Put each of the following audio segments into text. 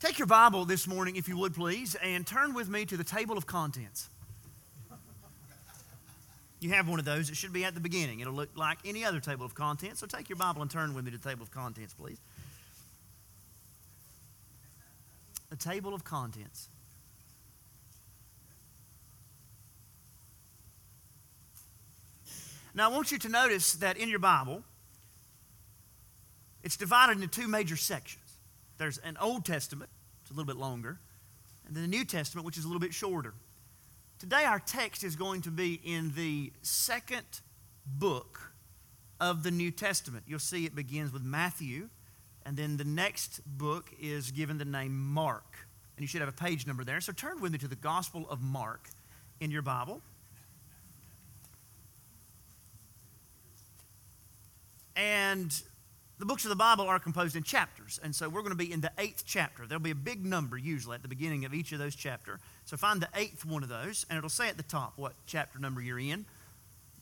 Take your Bible this morning, if you would please, and turn with me to the table of contents. You have one of those. It should be at the beginning. It'll look like any other table of contents. So take your Bible and turn with me to the table of contents, please. The table of contents. Now, I want you to notice that in your Bible, it's divided into two major sections. There's an Old Testament, it's a little bit longer, and then the New Testament, which is a little bit shorter. Today, our text is going to be in the second book of the New Testament. You'll see it begins with Matthew, and then the next book is given the name Mark. And you should have a page number there. So turn with me to the Gospel of Mark in your Bible. And the books of the Bible are composed in chapters. And so we're going to be in the eighth chapter. There'll be a big number usually at the beginning of each of those chapters. So find the eighth one of those, and it'll say at the top what chapter number you're in.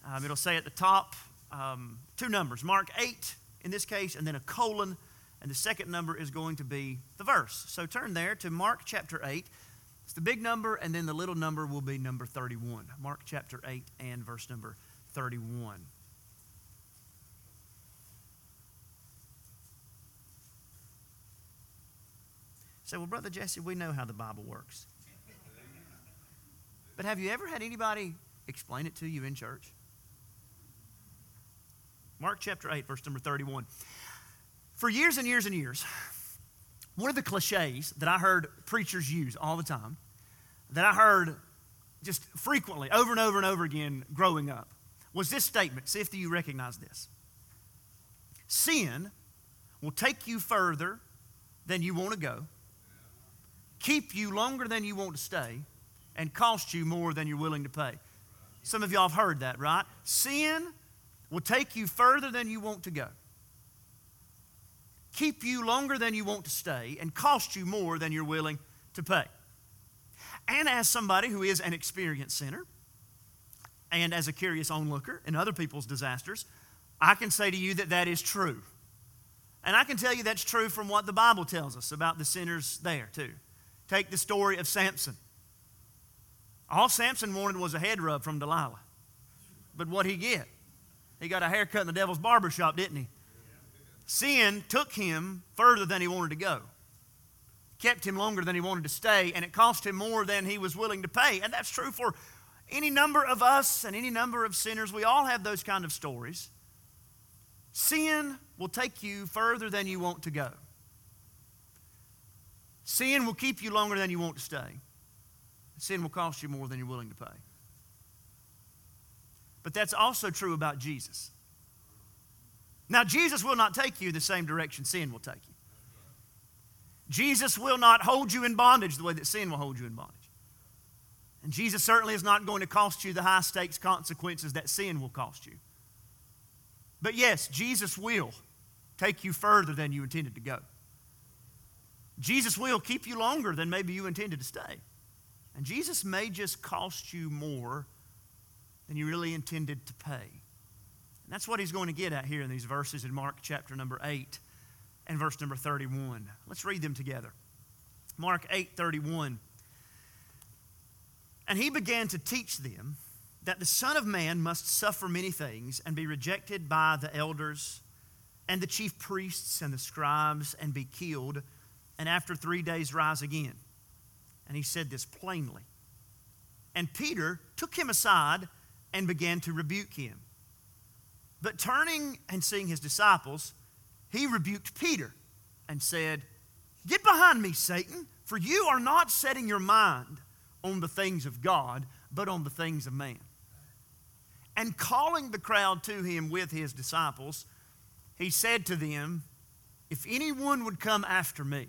Um, it'll say at the top um, two numbers Mark 8 in this case, and then a colon. And the second number is going to be the verse. So turn there to Mark chapter 8. It's the big number, and then the little number will be number 31. Mark chapter 8 and verse number 31. Say, well, Brother Jesse, we know how the Bible works. But have you ever had anybody explain it to you in church? Mark chapter 8, verse number 31. For years and years and years, one of the cliches that I heard preachers use all the time, that I heard just frequently, over and over and over again growing up, was this statement. See if you recognize this. Sin will take you further than you want to go keep you longer than you want to stay, and cost you more than you're willing to pay. Some of y'all have heard that, right? Sin will take you further than you want to go, keep you longer than you want to stay, and cost you more than you're willing to pay. And as somebody who is an experienced sinner, and as a curious onlooker in other people's disasters, I can say to you that that is true. And I can tell you that's true from what the Bible tells us about the sinners there, too. Take the story of Samson. All Samson wanted was a head rub from Delilah. But what he get? He got a haircut in the devil's barber shop, didn't he? Sin took him further than he wanted to go, kept him longer than he wanted to stay, and it cost him more than he was willing to pay. And that's true for any number of us and any number of sinners. We all have those kind of stories. Sin will take you further than you want to go. Sin will keep you longer than you want to stay. Sin will cost you more than you're willing to pay. But that's also true about Jesus. Now, Jesus will not take you the same direction sin will take you. Jesus will not hold you in bondage the way that sin will hold you in bondage. And Jesus certainly is not going to cost you the high stakes consequences that sin will cost you. But yes, Jesus will take you further than you intended to go. Jesus will keep you longer than maybe you intended to stay. And Jesus may just cost you more than you really intended to pay. And that's what he's going to get at here in these verses in Mark chapter number 8 and verse number 31. Let's read them together. Mark 8 31. And he began to teach them that the Son of Man must suffer many things and be rejected by the elders and the chief priests and the scribes and be killed and after three days rise again. And he said this plainly. And Peter took him aside and began to rebuke him. But turning and seeing his disciples, he rebuked Peter and said, Get behind me, Satan, for you are not setting your mind on the things of God, but on the things of man. And calling the crowd to him with his disciples, he said to them, If anyone would come after me,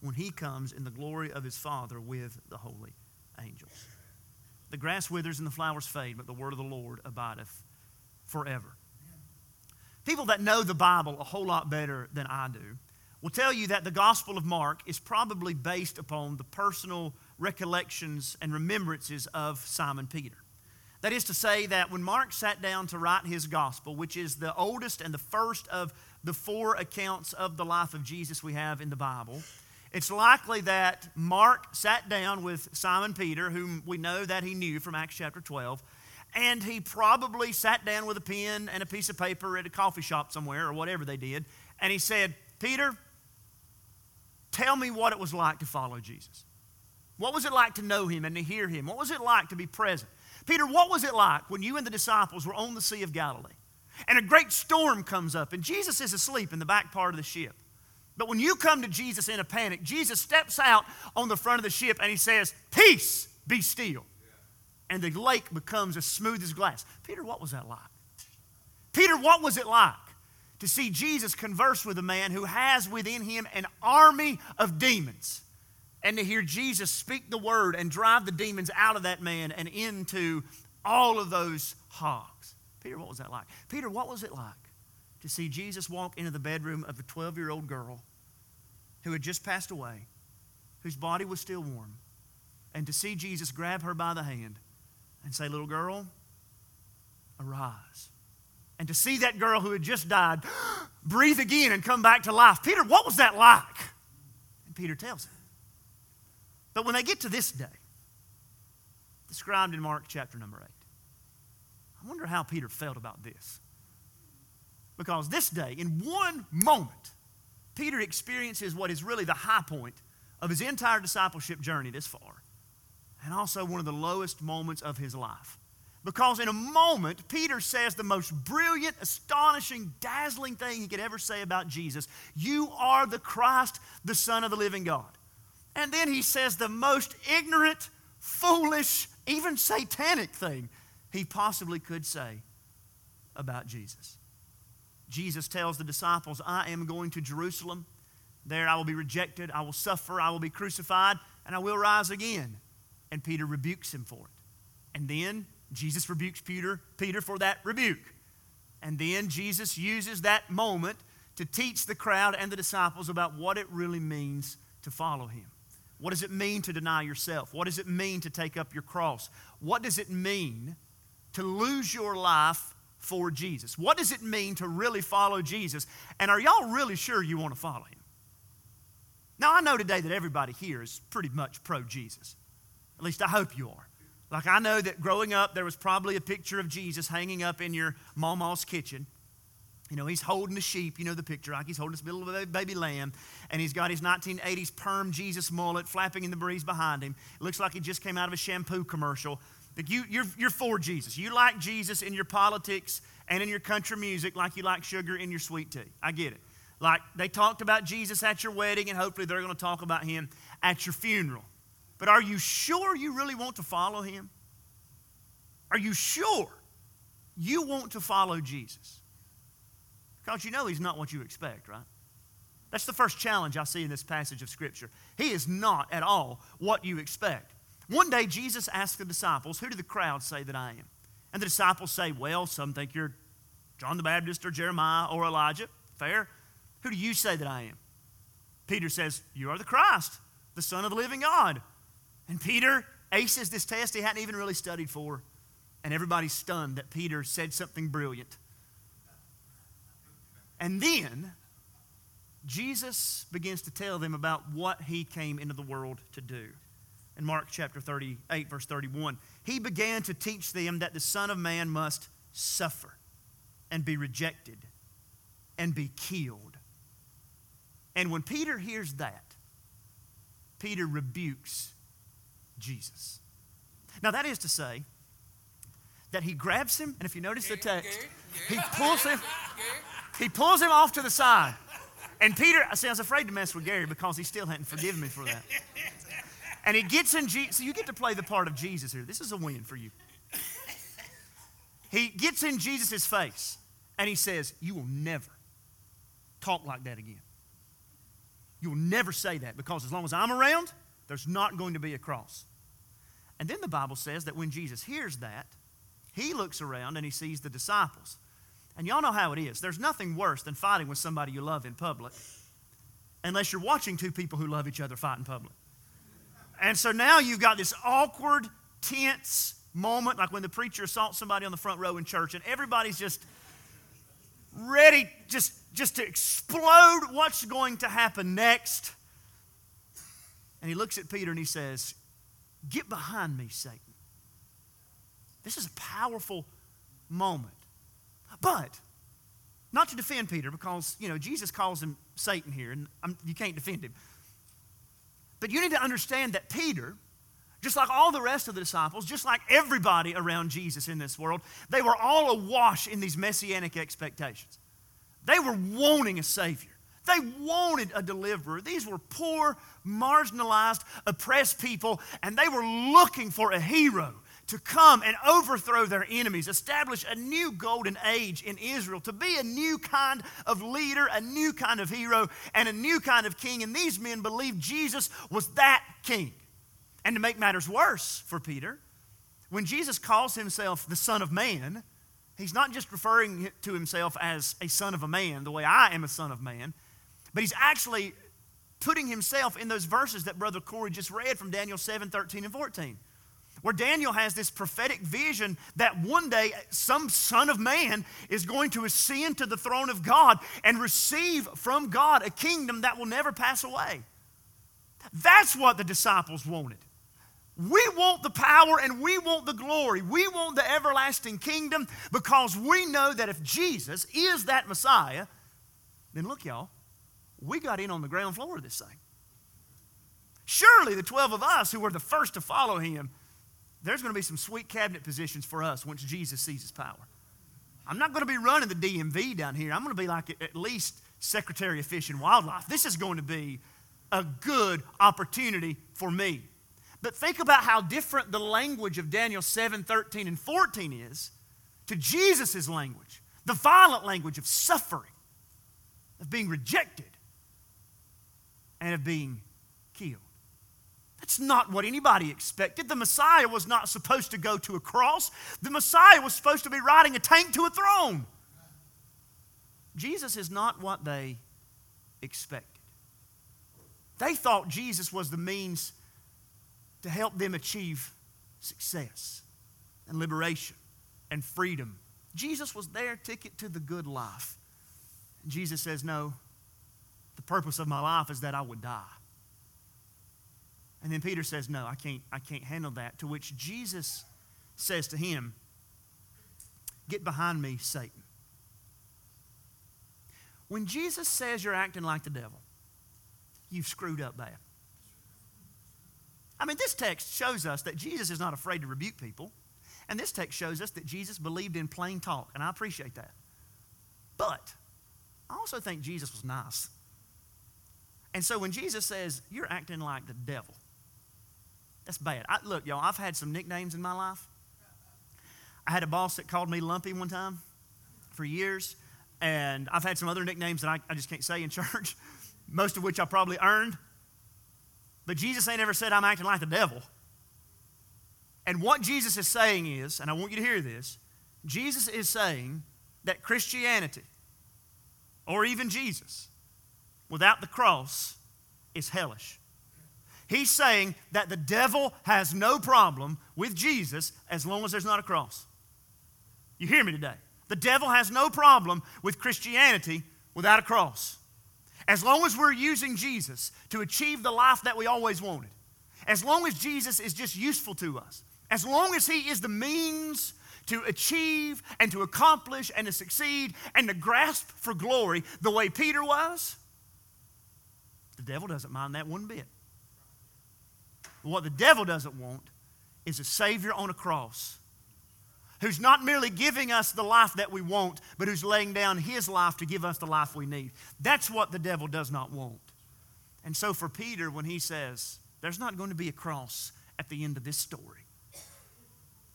when he comes in the glory of his Father with the holy angels. The grass withers and the flowers fade, but the word of the Lord abideth forever. People that know the Bible a whole lot better than I do will tell you that the Gospel of Mark is probably based upon the personal recollections and remembrances of Simon Peter. That is to say, that when Mark sat down to write his Gospel, which is the oldest and the first of the four accounts of the life of Jesus we have in the Bible, it's likely that Mark sat down with Simon Peter, whom we know that he knew from Acts chapter 12, and he probably sat down with a pen and a piece of paper at a coffee shop somewhere or whatever they did, and he said, Peter, tell me what it was like to follow Jesus. What was it like to know him and to hear him? What was it like to be present? Peter, what was it like when you and the disciples were on the Sea of Galilee and a great storm comes up and Jesus is asleep in the back part of the ship? But when you come to Jesus in a panic, Jesus steps out on the front of the ship and he says, Peace, be still. And the lake becomes as smooth as glass. Peter, what was that like? Peter, what was it like to see Jesus converse with a man who has within him an army of demons? And to hear Jesus speak the word and drive the demons out of that man and into all of those hogs. Peter, what was that like? Peter, what was it like to see Jesus walk into the bedroom of a 12 year old girl who had just passed away, whose body was still warm, and to see Jesus grab her by the hand and say, Little girl, arise. And to see that girl who had just died breathe again and come back to life. Peter, what was that like? And Peter tells him. But when they get to this day, described in Mark chapter number 8, I wonder how Peter felt about this. Because this day, in one moment, Peter experiences what is really the high point of his entire discipleship journey this far, and also one of the lowest moments of his life. Because in a moment, Peter says the most brilliant, astonishing, dazzling thing he could ever say about Jesus You are the Christ, the Son of the living God. And then he says the most ignorant, foolish, even satanic thing he possibly could say about Jesus. Jesus tells the disciples, I am going to Jerusalem. There I will be rejected, I will suffer, I will be crucified, and I will rise again. And Peter rebukes him for it. And then Jesus rebukes Peter, Peter for that rebuke. And then Jesus uses that moment to teach the crowd and the disciples about what it really means to follow him. What does it mean to deny yourself? What does it mean to take up your cross? What does it mean to lose your life for Jesus? What does it mean to really follow Jesus? And are y'all really sure you want to follow him? Now, I know today that everybody here is pretty much pro Jesus. At least I hope you are. Like, I know that growing up, there was probably a picture of Jesus hanging up in your mama's kitchen. You know, he's holding a sheep, you know the picture, like he's holding this little baby lamb, and he's got his 1980s perm Jesus mullet flapping in the breeze behind him. It looks like he just came out of a shampoo commercial. You, you're, you're for Jesus. You like Jesus in your politics and in your country music like you like sugar in your sweet tea. I get it. Like they talked about Jesus at your wedding, and hopefully they're going to talk about him at your funeral. But are you sure you really want to follow him? Are you sure you want to follow Jesus? Because you know he's not what you expect, right? That's the first challenge I see in this passage of Scripture. He is not at all what you expect. One day, Jesus asked the disciples, Who do the crowd say that I am? And the disciples say, Well, some think you're John the Baptist or Jeremiah or Elijah. Fair. Who do you say that I am? Peter says, You are the Christ, the Son of the living God. And Peter aces this test he hadn't even really studied for. And everybody's stunned that Peter said something brilliant. And then Jesus begins to tell them about what he came into the world to do in Mark chapter 38, verse 31. He began to teach them that the Son of Man must suffer and be rejected and be killed. And when Peter hears that, Peter rebukes Jesus. Now, that is to say, that he grabs him, and if you notice the text, he pulls him, he pulls him off to the side. And Peter, I see, I was afraid to mess with Gary because he still hadn't forgiven me for that. And he gets in Jesus. So you get to play the part of Jesus here. This is a win for you. He gets in Jesus' face and he says, You will never talk like that again. You'll never say that because as long as I'm around, there's not going to be a cross. And then the Bible says that when Jesus hears that, he looks around and he sees the disciples. And y'all know how it is. There's nothing worse than fighting with somebody you love in public, unless you're watching two people who love each other fight in public. And so now you've got this awkward, tense moment, like when the preacher assaults somebody on the front row in church, and everybody's just ready just, just to explode what's going to happen next. And he looks at Peter and he says, Get behind me, Satan. This is a powerful moment. But, not to defend Peter, because, you know, Jesus calls him Satan here, and I'm, you can't defend him. But you need to understand that Peter, just like all the rest of the disciples, just like everybody around Jesus in this world, they were all awash in these messianic expectations. They were wanting a Savior. They wanted a deliverer. These were poor, marginalized, oppressed people, and they were looking for a hero to come and overthrow their enemies, establish a new golden age in Israel, to be a new kind of leader, a new kind of hero, and a new kind of king. And these men believed Jesus was that king. And to make matters worse for Peter, when Jesus calls himself the Son of Man, he's not just referring to himself as a son of a man, the way I am a son of man, but he's actually putting himself in those verses that Brother Corey just read from Daniel 7 13 and 14 where Daniel has this prophetic vision that one day some son of man is going to ascend to the throne of God and receive from God a kingdom that will never pass away. That's what the disciples wanted. We want the power and we want the glory. We want the everlasting kingdom because we know that if Jesus is that Messiah, then look, y'all, we got in on the ground floor of this thing. Surely the 12 of us who were the first to follow him, there's going to be some sweet cabinet positions for us once Jesus sees his power. I'm not going to be running the DMV down here. I'm going to be like at least Secretary of Fish and Wildlife. This is going to be a good opportunity for me. But think about how different the language of Daniel 7, 13, and 14 is to Jesus' language, the violent language of suffering, of being rejected, and of being. That's not what anybody expected. The Messiah was not supposed to go to a cross, the Messiah was supposed to be riding a tank to a throne. Jesus is not what they expected. They thought Jesus was the means to help them achieve success and liberation and freedom. Jesus was their ticket to the good life. Jesus says, No, the purpose of my life is that I would die. And then Peter says, No, I can't, I can't handle that. To which Jesus says to him, Get behind me, Satan. When Jesus says you're acting like the devil, you've screwed up bad. I mean, this text shows us that Jesus is not afraid to rebuke people. And this text shows us that Jesus believed in plain talk, and I appreciate that. But I also think Jesus was nice. And so when Jesus says, You're acting like the devil, that's bad. I, look, y'all, I've had some nicknames in my life. I had a boss that called me Lumpy one time for years, and I've had some other nicknames that I, I just can't say in church, most of which I probably earned. But Jesus ain't ever said I'm acting like the devil. And what Jesus is saying is, and I want you to hear this Jesus is saying that Christianity, or even Jesus, without the cross, is hellish. He's saying that the devil has no problem with Jesus as long as there's not a cross. You hear me today? The devil has no problem with Christianity without a cross. As long as we're using Jesus to achieve the life that we always wanted, as long as Jesus is just useful to us, as long as He is the means to achieve and to accomplish and to succeed and to grasp for glory the way Peter was, the devil doesn't mind that one bit. What the devil doesn't want is a Savior on a cross who's not merely giving us the life that we want, but who's laying down his life to give us the life we need. That's what the devil does not want. And so for Peter, when he says, There's not going to be a cross at the end of this story,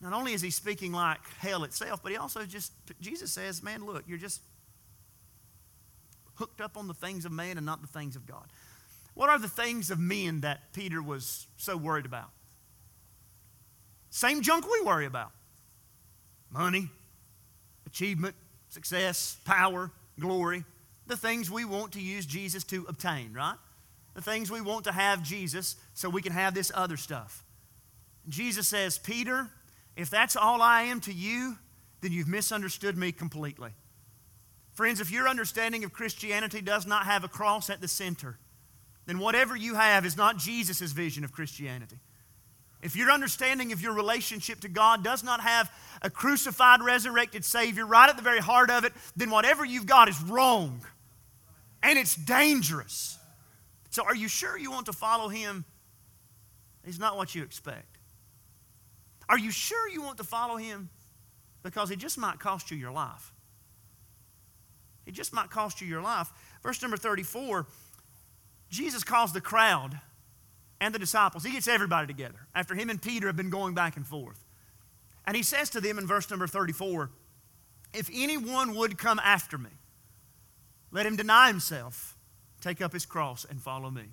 not only is he speaking like hell itself, but he also just, Jesus says, Man, look, you're just hooked up on the things of man and not the things of God. What are the things of men that Peter was so worried about? Same junk we worry about money, achievement, success, power, glory. The things we want to use Jesus to obtain, right? The things we want to have Jesus so we can have this other stuff. Jesus says, Peter, if that's all I am to you, then you've misunderstood me completely. Friends, if your understanding of Christianity does not have a cross at the center, then whatever you have is not Jesus' vision of Christianity. If your understanding of your relationship to God does not have a crucified, resurrected Savior right at the very heart of it, then whatever you've got is wrong. And it's dangerous. So, are you sure you want to follow Him? He's not what you expect. Are you sure you want to follow Him? Because it just might cost you your life. It just might cost you your life. Verse number 34 Jesus calls the crowd and the disciples. He gets everybody together after him and Peter have been going back and forth. And he says to them in verse number 34 If anyone would come after me, let him deny himself, take up his cross, and follow me.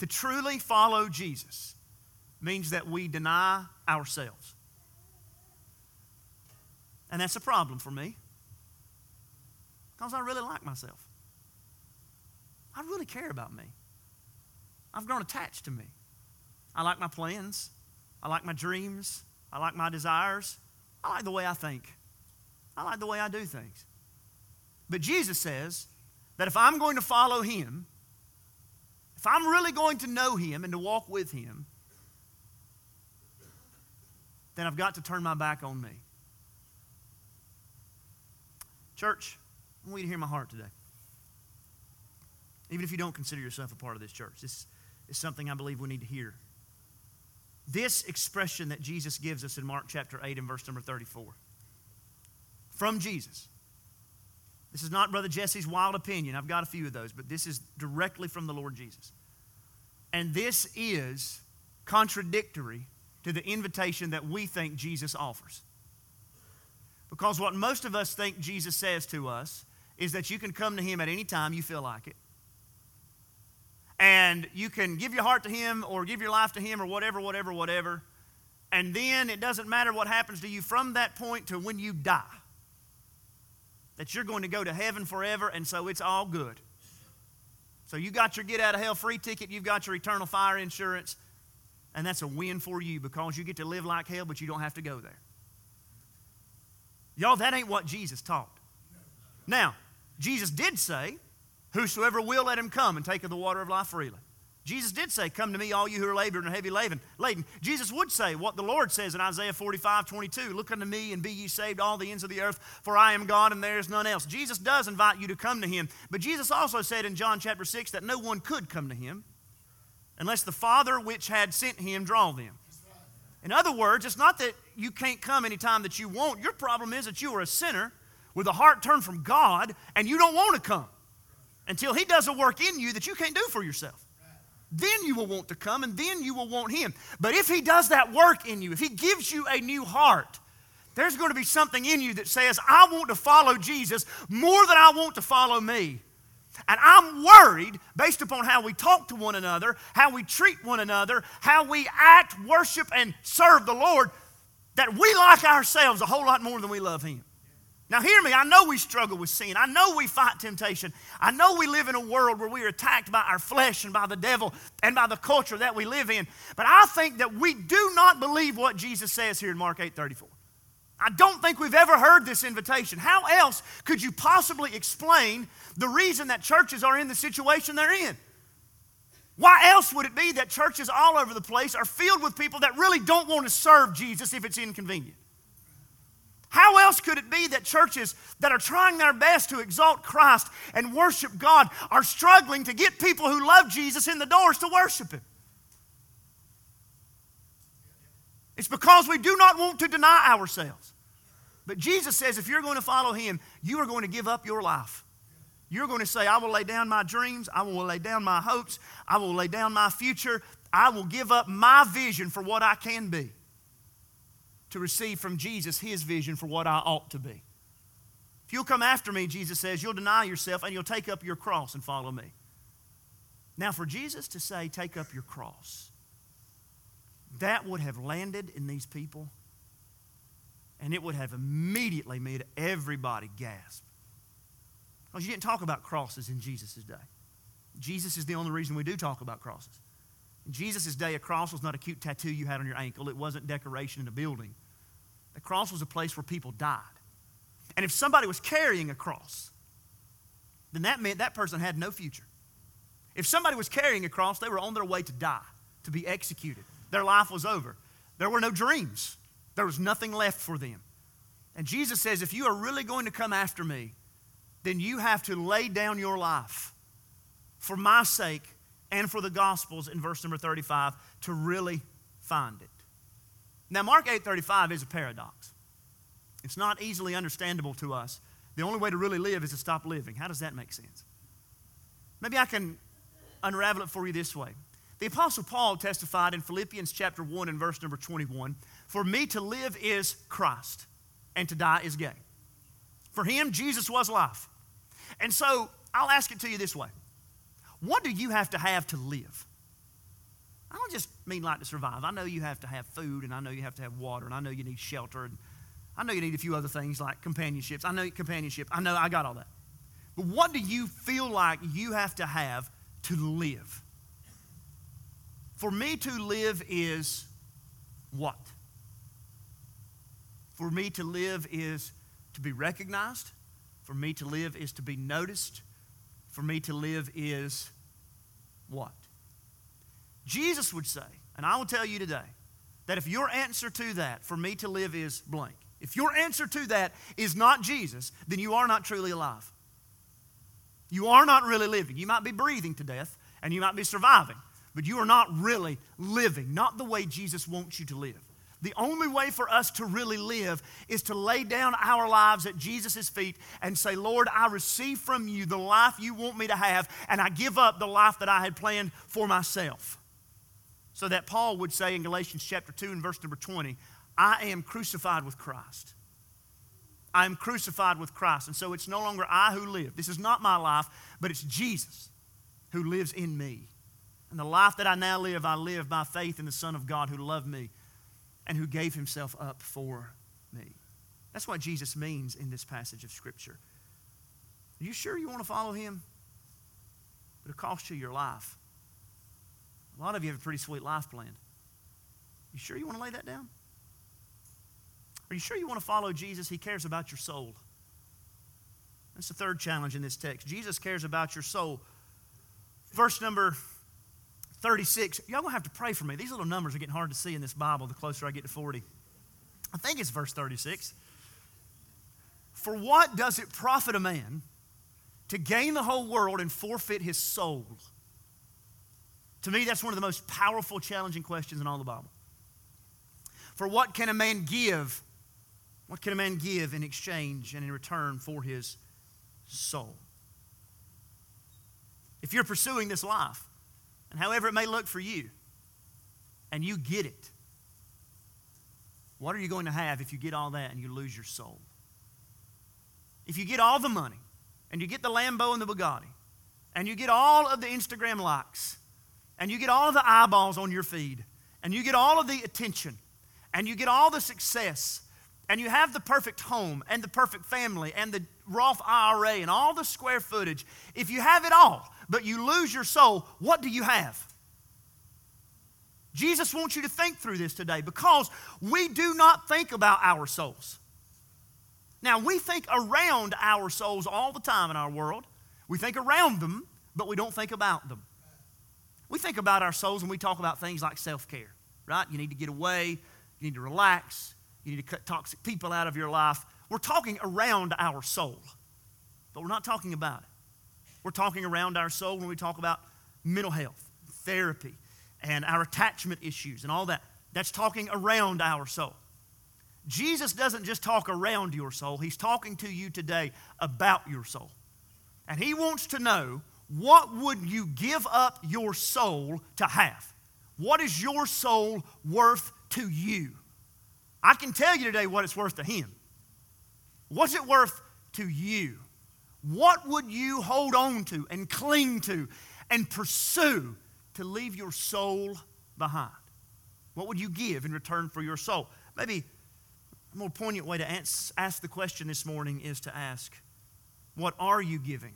To truly follow Jesus means that we deny ourselves. And that's a problem for me because I really like myself. I really care about me. I've grown attached to me. I like my plans. I like my dreams. I like my desires. I like the way I think. I like the way I do things. But Jesus says that if I'm going to follow Him, if I'm really going to know Him and to walk with Him, then I've got to turn my back on me. Church, I want you to hear my heart today. Even if you don't consider yourself a part of this church, this is something I believe we need to hear. This expression that Jesus gives us in Mark chapter 8 and verse number 34 from Jesus. This is not Brother Jesse's wild opinion. I've got a few of those, but this is directly from the Lord Jesus. And this is contradictory to the invitation that we think Jesus offers. Because what most of us think Jesus says to us is that you can come to Him at any time you feel like it. And you can give your heart to Him or give your life to Him or whatever, whatever, whatever. And then it doesn't matter what happens to you from that point to when you die. That you're going to go to heaven forever, and so it's all good. So you got your get out of hell free ticket, you've got your eternal fire insurance, and that's a win for you because you get to live like hell, but you don't have to go there. Y'all, that ain't what Jesus taught. Now, Jesus did say, Whosoever will, let him come and take of the water of life freely. Jesus did say, Come to me, all you who are labored and heavy laden. Jesus would say what the Lord says in Isaiah 45 22 Look unto me and be ye saved, all the ends of the earth, for I am God and there is none else. Jesus does invite you to come to him. But Jesus also said in John chapter 6 that no one could come to him unless the Father which had sent him draw them. In other words, it's not that you can't come anytime that you want. Your problem is that you are a sinner with a heart turned from God and you don't want to come until He does a work in you that you can't do for yourself. Then you will want to come and then you will want Him. But if He does that work in you, if He gives you a new heart, there's going to be something in you that says, I want to follow Jesus more than I want to follow me. And I'm worried, based upon how we talk to one another, how we treat one another, how we act, worship, and serve the Lord, that we like ourselves a whole lot more than we love Him. Now, hear me. I know we struggle with sin. I know we fight temptation. I know we live in a world where we are attacked by our flesh and by the devil and by the culture that we live in. But I think that we do not believe what Jesus says here in Mark 8 34. I don't think we've ever heard this invitation. How else could you possibly explain the reason that churches are in the situation they're in? Why else would it be that churches all over the place are filled with people that really don't want to serve Jesus if it's inconvenient? How else could it be that churches that are trying their best to exalt Christ and worship God are struggling to get people who love Jesus in the doors to worship Him? It's because we do not want to deny ourselves. But Jesus says if you're going to follow Him, you are going to give up your life. You're going to say, I will lay down my dreams, I will lay down my hopes, I will lay down my future, I will give up my vision for what I can be to receive from Jesus his vision for what I ought to be. If you'll come after me, Jesus says, you'll deny yourself and you'll take up your cross and follow me. Now, for Jesus to say, Take up your cross, that would have landed in these people, and it would have immediately made everybody gasp. Because you didn't talk about crosses in Jesus' day. Jesus is the only reason we do talk about crosses. In Jesus' day, a cross was not a cute tattoo you had on your ankle, it wasn't decoration in a building. The cross was a place where people died. And if somebody was carrying a cross, then that meant that person had no future. If somebody was carrying a cross, they were on their way to die, to be executed. Their life was over. There were no dreams, there was nothing left for them. And Jesus says, if you are really going to come after me, then you have to lay down your life for my sake and for the Gospels in verse number 35 to really find it. Now, Mark 8:35 is a paradox. It's not easily understandable to us. The only way to really live is to stop living. How does that make sense? Maybe I can unravel it for you this way. The Apostle Paul testified in Philippians chapter 1 and verse number 21 For me to live is Christ, and to die is gain. For him, Jesus was life. And so I'll ask it to you this way What do you have to have to live? I don't just mean like to survive. I know you have to have food, and I know you have to have water, and I know you need shelter, and I know you need a few other things like companionships. I know companionship. I know I got all that. But what do you feel like you have to have to live? For me to live is what? For me to live is to be recognized. For me to live is to be noticed. For me to live is what? Jesus would say, and I will tell you today, that if your answer to that, for me to live is blank, if your answer to that is not Jesus, then you are not truly alive. You are not really living. You might be breathing to death and you might be surviving, but you are not really living, not the way Jesus wants you to live. The only way for us to really live is to lay down our lives at Jesus' feet and say, Lord, I receive from you the life you want me to have, and I give up the life that I had planned for myself. So that Paul would say in Galatians chapter 2 and verse number 20, I am crucified with Christ. I am crucified with Christ. And so it's no longer I who live. This is not my life, but it's Jesus who lives in me. And the life that I now live, I live by faith in the Son of God who loved me and who gave himself up for me. That's what Jesus means in this passage of Scripture. Are you sure you want to follow him? It'll cost you your life. A lot of you have a pretty sweet life plan. You sure you want to lay that down? Are you sure you want to follow Jesus? He cares about your soul. That's the third challenge in this text. Jesus cares about your soul. Verse number 36. Y'all gonna have to pray for me. These little numbers are getting hard to see in this Bible the closer I get to 40. I think it's verse 36. For what does it profit a man to gain the whole world and forfeit his soul? To me, that's one of the most powerful, challenging questions in all the Bible. For what can a man give? What can a man give in exchange and in return for his soul? If you're pursuing this life, and however it may look for you, and you get it, what are you going to have if you get all that and you lose your soul? If you get all the money, and you get the Lambo and the Bugatti, and you get all of the Instagram likes, and you get all of the eyeballs on your feed, and you get all of the attention, and you get all the success, and you have the perfect home, and the perfect family, and the Roth IRA, and all the square footage, if you have it all, but you lose your soul, what do you have? Jesus wants you to think through this today because we do not think about our souls. Now, we think around our souls all the time in our world. We think around them, but we don't think about them. We think about our souls and we talk about things like self care, right? You need to get away, you need to relax, you need to cut toxic people out of your life. We're talking around our soul, but we're not talking about it. We're talking around our soul when we talk about mental health, therapy, and our attachment issues and all that. That's talking around our soul. Jesus doesn't just talk around your soul, He's talking to you today about your soul. And He wants to know what would you give up your soul to have? What is your soul worth to you? I can tell you today what it's worth to Him. What's it worth to you? What would you hold on to and cling to and pursue to leave your soul behind? What would you give in return for your soul? Maybe a more poignant way to ask the question this morning is to ask, What are you giving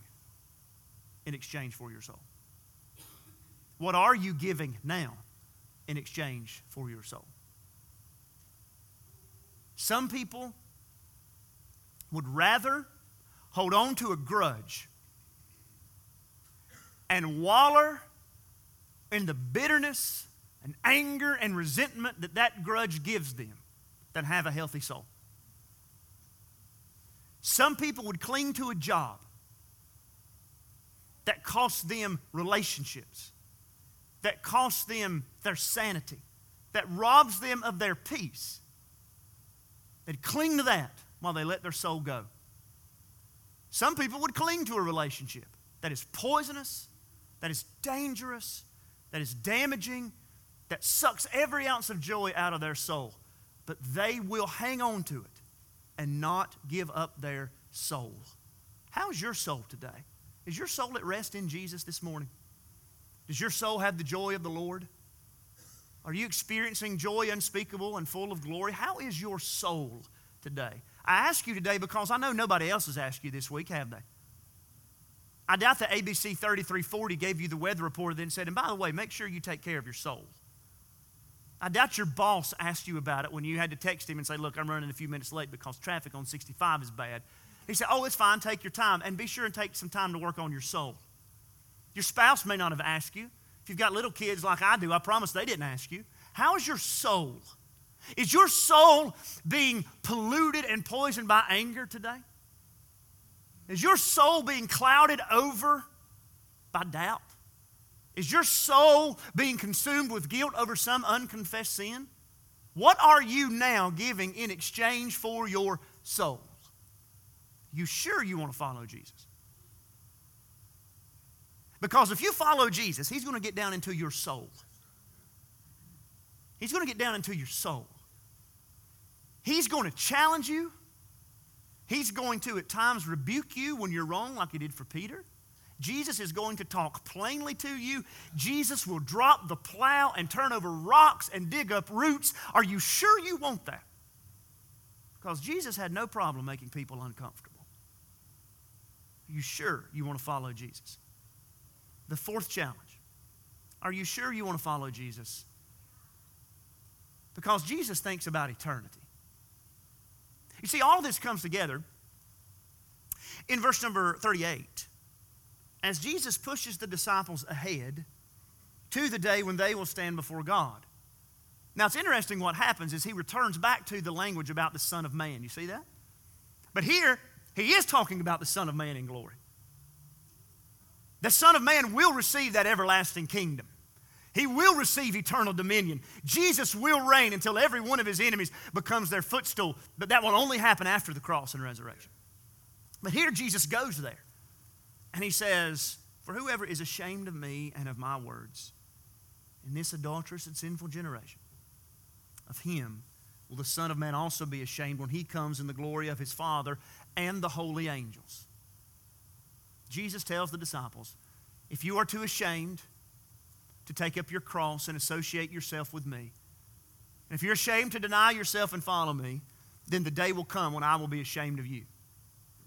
in exchange for your soul? What are you giving now in exchange for your soul? Some people would rather hold on to a grudge and waller in the bitterness and anger and resentment that that grudge gives them than have a healthy soul. Some people would cling to a job that costs them relationships, that costs them their sanity, that robs them of their peace. They'd cling to that while they let their soul go. Some people would cling to a relationship that is poisonous, that is dangerous, that is damaging, that sucks every ounce of joy out of their soul. But they will hang on to it and not give up their soul. How's your soul today? Is your soul at rest in Jesus this morning? Does your soul have the joy of the Lord? Are you experiencing joy unspeakable and full of glory? How is your soul today? I ask you today because I know nobody else has asked you this week, have they? I doubt that ABC 3340 gave you the weather report and then said, and by the way, make sure you take care of your soul. I doubt your boss asked you about it when you had to text him and say, Look, I'm running a few minutes late because traffic on 65 is bad. He said, Oh, it's fine, take your time. And be sure and take some time to work on your soul. Your spouse may not have asked you. If you've got little kids like I do, I promise they didn't ask you. How is your soul? Is your soul being polluted and poisoned by anger today? Is your soul being clouded over by doubt? Is your soul being consumed with guilt over some unconfessed sin? What are you now giving in exchange for your soul? You sure you want to follow Jesus? Because if you follow Jesus, He's going to get down into your soul. He's going to get down into your soul. He's going to challenge you. He's going to, at times, rebuke you when you're wrong, like He did for Peter. Jesus is going to talk plainly to you. Jesus will drop the plow and turn over rocks and dig up roots. Are you sure you want that? Because Jesus had no problem making people uncomfortable. You sure you want to follow Jesus? The fourth challenge Are you sure you want to follow Jesus? Because Jesus thinks about eternity. You see, all this comes together in verse number 38 as Jesus pushes the disciples ahead to the day when they will stand before God. Now, it's interesting what happens is he returns back to the language about the Son of Man. You see that? But here, he is talking about the Son of Man in glory. The Son of Man will receive that everlasting kingdom. He will receive eternal dominion. Jesus will reign until every one of his enemies becomes their footstool. But that will only happen after the cross and resurrection. But here Jesus goes there. And he says, For whoever is ashamed of me and of my words in this adulterous and sinful generation, of him will the Son of Man also be ashamed when he comes in the glory of his Father and the holy angels. Jesus tells the disciples, if you are too ashamed to take up your cross and associate yourself with me, and if you're ashamed to deny yourself and follow me, then the day will come when I will be ashamed of you.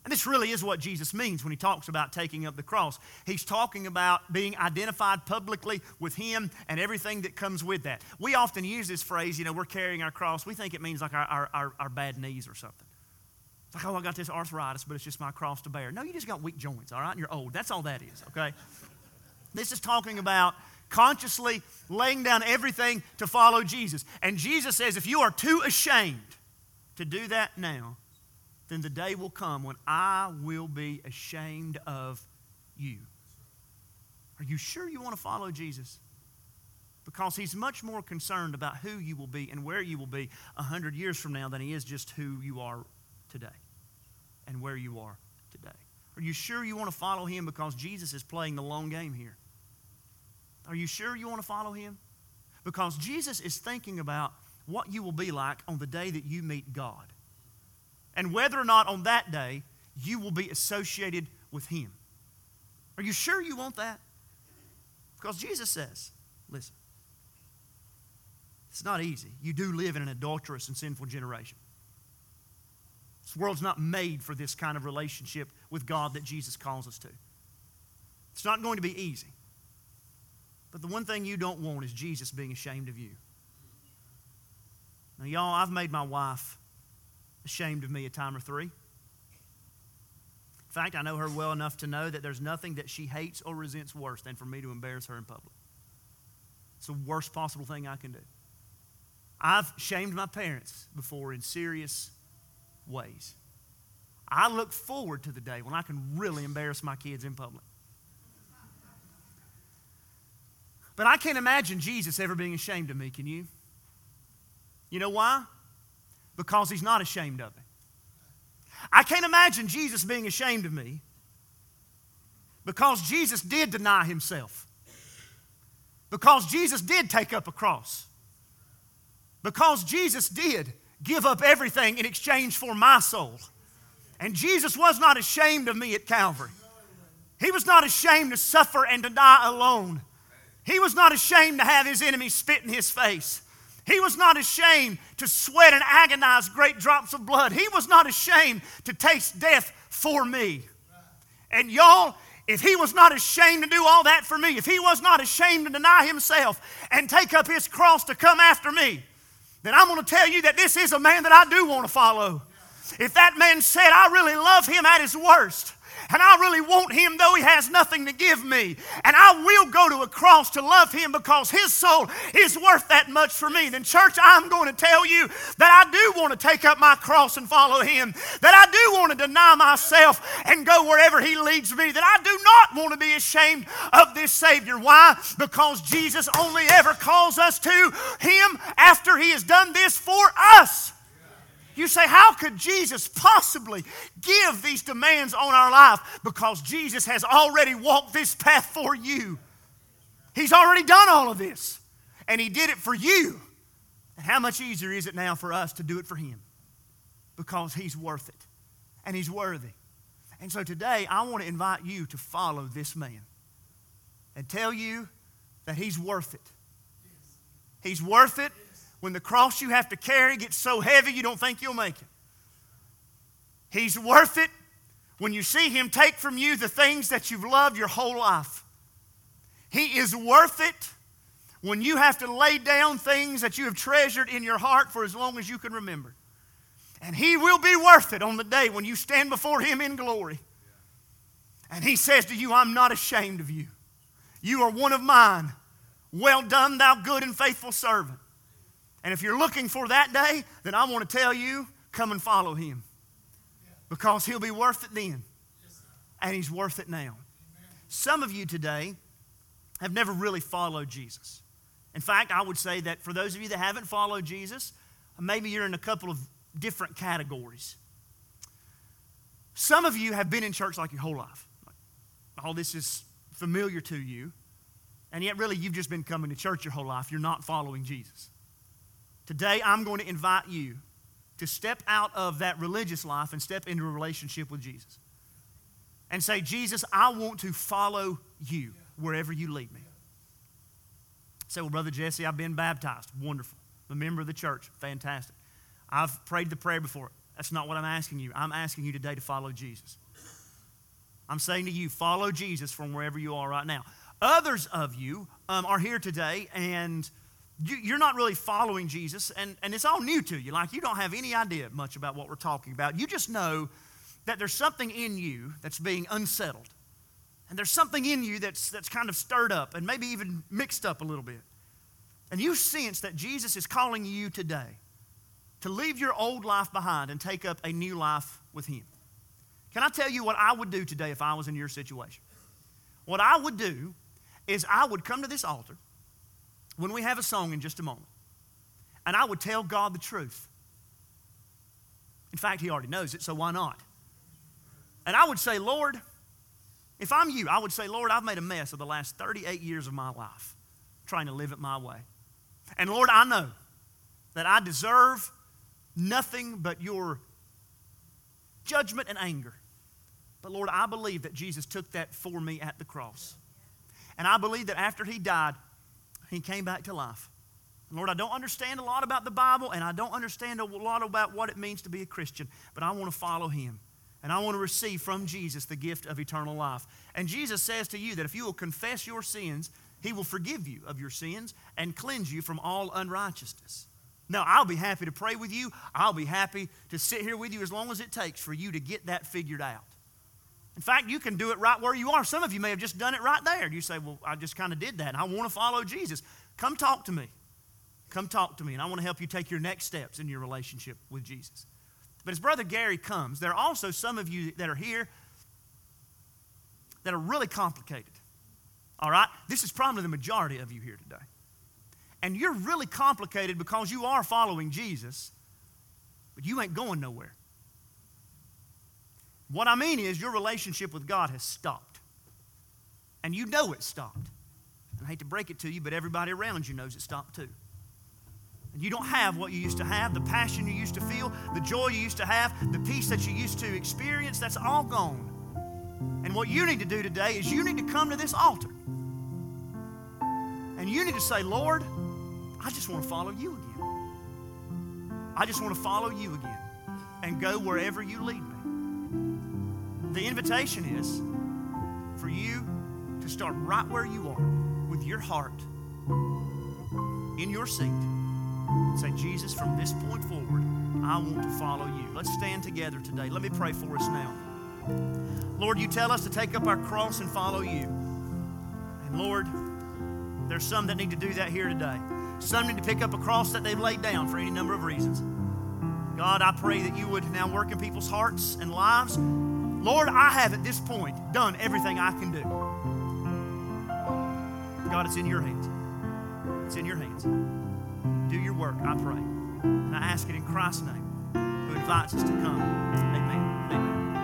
And this really is what Jesus means when he talks about taking up the cross. He's talking about being identified publicly with him and everything that comes with that. We often use this phrase, you know, we're carrying our cross. We think it means like our, our, our, bad knees or something. It's like, oh, I got this arthritis, but it's just my cross to bear. No, you just got weak joints, all right? And you're old. That's all that is, okay? This is talking about consciously laying down everything to follow Jesus. And Jesus says, if you are too ashamed to do that now, then the day will come when I will be ashamed of you. Are you sure you want to follow Jesus? Because he's much more concerned about who you will be and where you will be a hundred years from now than he is just who you are today and where you are today? Are you sure you want to follow him because Jesus is playing the long game here? Are you sure you want to follow him? Because Jesus is thinking about what you will be like on the day that you meet God. And whether or not on that day you will be associated with him. Are you sure you want that? Because Jesus says, listen, it's not easy. You do live in an adulterous and sinful generation. This world's not made for this kind of relationship with God that Jesus calls us to. It's not going to be easy. But the one thing you don't want is Jesus being ashamed of you. Now, y'all, I've made my wife ashamed of me a time or three. In fact, I know her well enough to know that there's nothing that she hates or resents worse than for me to embarrass her in public. It's the worst possible thing I can do. I've shamed my parents before in serious ways. I look forward to the day when I can really embarrass my kids in public. But I can't imagine Jesus ever being ashamed of me, can you? You know why? Because he's not ashamed of it. I can't imagine Jesus being ashamed of me because Jesus did deny himself. Because Jesus did take up a cross. Because Jesus did give up everything in exchange for my soul. And Jesus was not ashamed of me at Calvary. He was not ashamed to suffer and to die alone. He was not ashamed to have his enemies spit in his face. He was not ashamed to sweat and agonize great drops of blood. He was not ashamed to taste death for me. And y'all, if he was not ashamed to do all that for me, if he was not ashamed to deny himself and take up his cross to come after me, then I'm going to tell you that this is a man that I do want to follow. If that man said, I really love him at his worst, and I really want him though he has nothing to give me. And I will go to a cross to love him because his soul is worth that much for me. Then, church, I'm going to tell you that I do want to take up my cross and follow him, that I do want to deny myself and go wherever he leads me, that I do not want to be ashamed of this Savior. Why? Because Jesus only ever calls us to him after he has done this for us. You say, How could Jesus possibly give these demands on our life? Because Jesus has already walked this path for you. He's already done all of this, and He did it for you. And how much easier is it now for us to do it for Him? Because He's worth it, and He's worthy. And so today, I want to invite you to follow this man and tell you that He's worth it. He's worth it when the cross you have to carry gets so heavy you don't think you'll make it. He's worth it when you see Him take from you the things that you've loved your whole life. He is worth it when you have to lay down things that you have treasured in your heart for as long as you can remember. And He will be worth it on the day when you stand before Him in glory. And He says to you, I'm not ashamed of you. You are one of mine. Well done, thou good and faithful servant. And if you're looking for that day, then I want to tell you come and follow him. Because he'll be worth it then. And he's worth it now. Some of you today have never really followed Jesus. In fact, I would say that for those of you that haven't followed Jesus, maybe you're in a couple of different categories. Some of you have been in church like your whole life. All this is familiar to you, and yet really you've just been coming to church your whole life. You're not following Jesus. Today, I'm going to invite you to step out of that religious life and step into a relationship with Jesus. And say, Jesus, I want to follow you wherever you lead me. Say, well, Brother Jesse, I've been baptized. Wonderful. I'm a member of the church. Fantastic. I've prayed the prayer before. That's not what I'm asking you. I'm asking you today to follow Jesus. I'm saying to you, follow Jesus from wherever you are right now. Others of you um, are here today and you, are not really following Jesus, and, and it's all new to you. Like you don't have any idea much about what we're talking about. You just know that there's something in you that's being unsettled. And there's something in you that's, that's kind of stirred up and maybe even mixed up a little bit. And you sense that Jesus is calling you today to leave your old life behind and take up a new life with Him. Can I tell you what I would do today if I was in your situation? What I would do is I would come to this altar when we have a song in just a moment. And I would tell God the truth. In fact, He already knows it, so why not? And I would say, Lord, if I'm you, I would say, Lord, I've made a mess of the last 38 years of my life trying to live it my way. And Lord, I know that I deserve nothing but your judgment and anger. But Lord, I believe that Jesus took that for me at the cross. And I believe that after he died, he came back to life. Lord, I don't understand a lot about the Bible and I don't understand a lot about what it means to be a Christian, but I want to follow him. And I want to receive from Jesus the gift of eternal life. And Jesus says to you that if you will confess your sins, he will forgive you of your sins and cleanse you from all unrighteousness. Now, I'll be happy to pray with you. I'll be happy to sit here with you as long as it takes for you to get that figured out. In fact, you can do it right where you are. Some of you may have just done it right there. You say, Well, I just kind of did that, and I want to follow Jesus. Come talk to me. Come talk to me, and I want to help you take your next steps in your relationship with Jesus. But as Brother Gary comes, there are also some of you that are here that are really complicated. All right? This is probably the majority of you here today. And you're really complicated because you are following Jesus, but you ain't going nowhere. What I mean is, your relationship with God has stopped. And you know it stopped. And I hate to break it to you, but everybody around you knows it stopped too. And you don't have what you used to have, the passion you used to feel, the joy you used to have, the peace that you used to experience, that's all gone. And what you need to do today is you need to come to this altar. And you need to say, Lord, I just want to follow you again. I just want to follow you again and go wherever you lead me. The invitation is for you to start right where you are with your heart in your seat Say, Jesus, from this point forward, I want to follow you. Let's stand together today. Let me pray for us now. Lord, you tell us to take up our cross and follow you. And Lord, there's some that need to do that here today. Some need to pick up a cross that they've laid down for any number of reasons. God, I pray that you would now work in people's hearts and lives. Lord, I have at this point done everything I can do. God, it's in your hands. It's in your hands do your work, I pray. And I ask it in Christ's name, who invites us to come.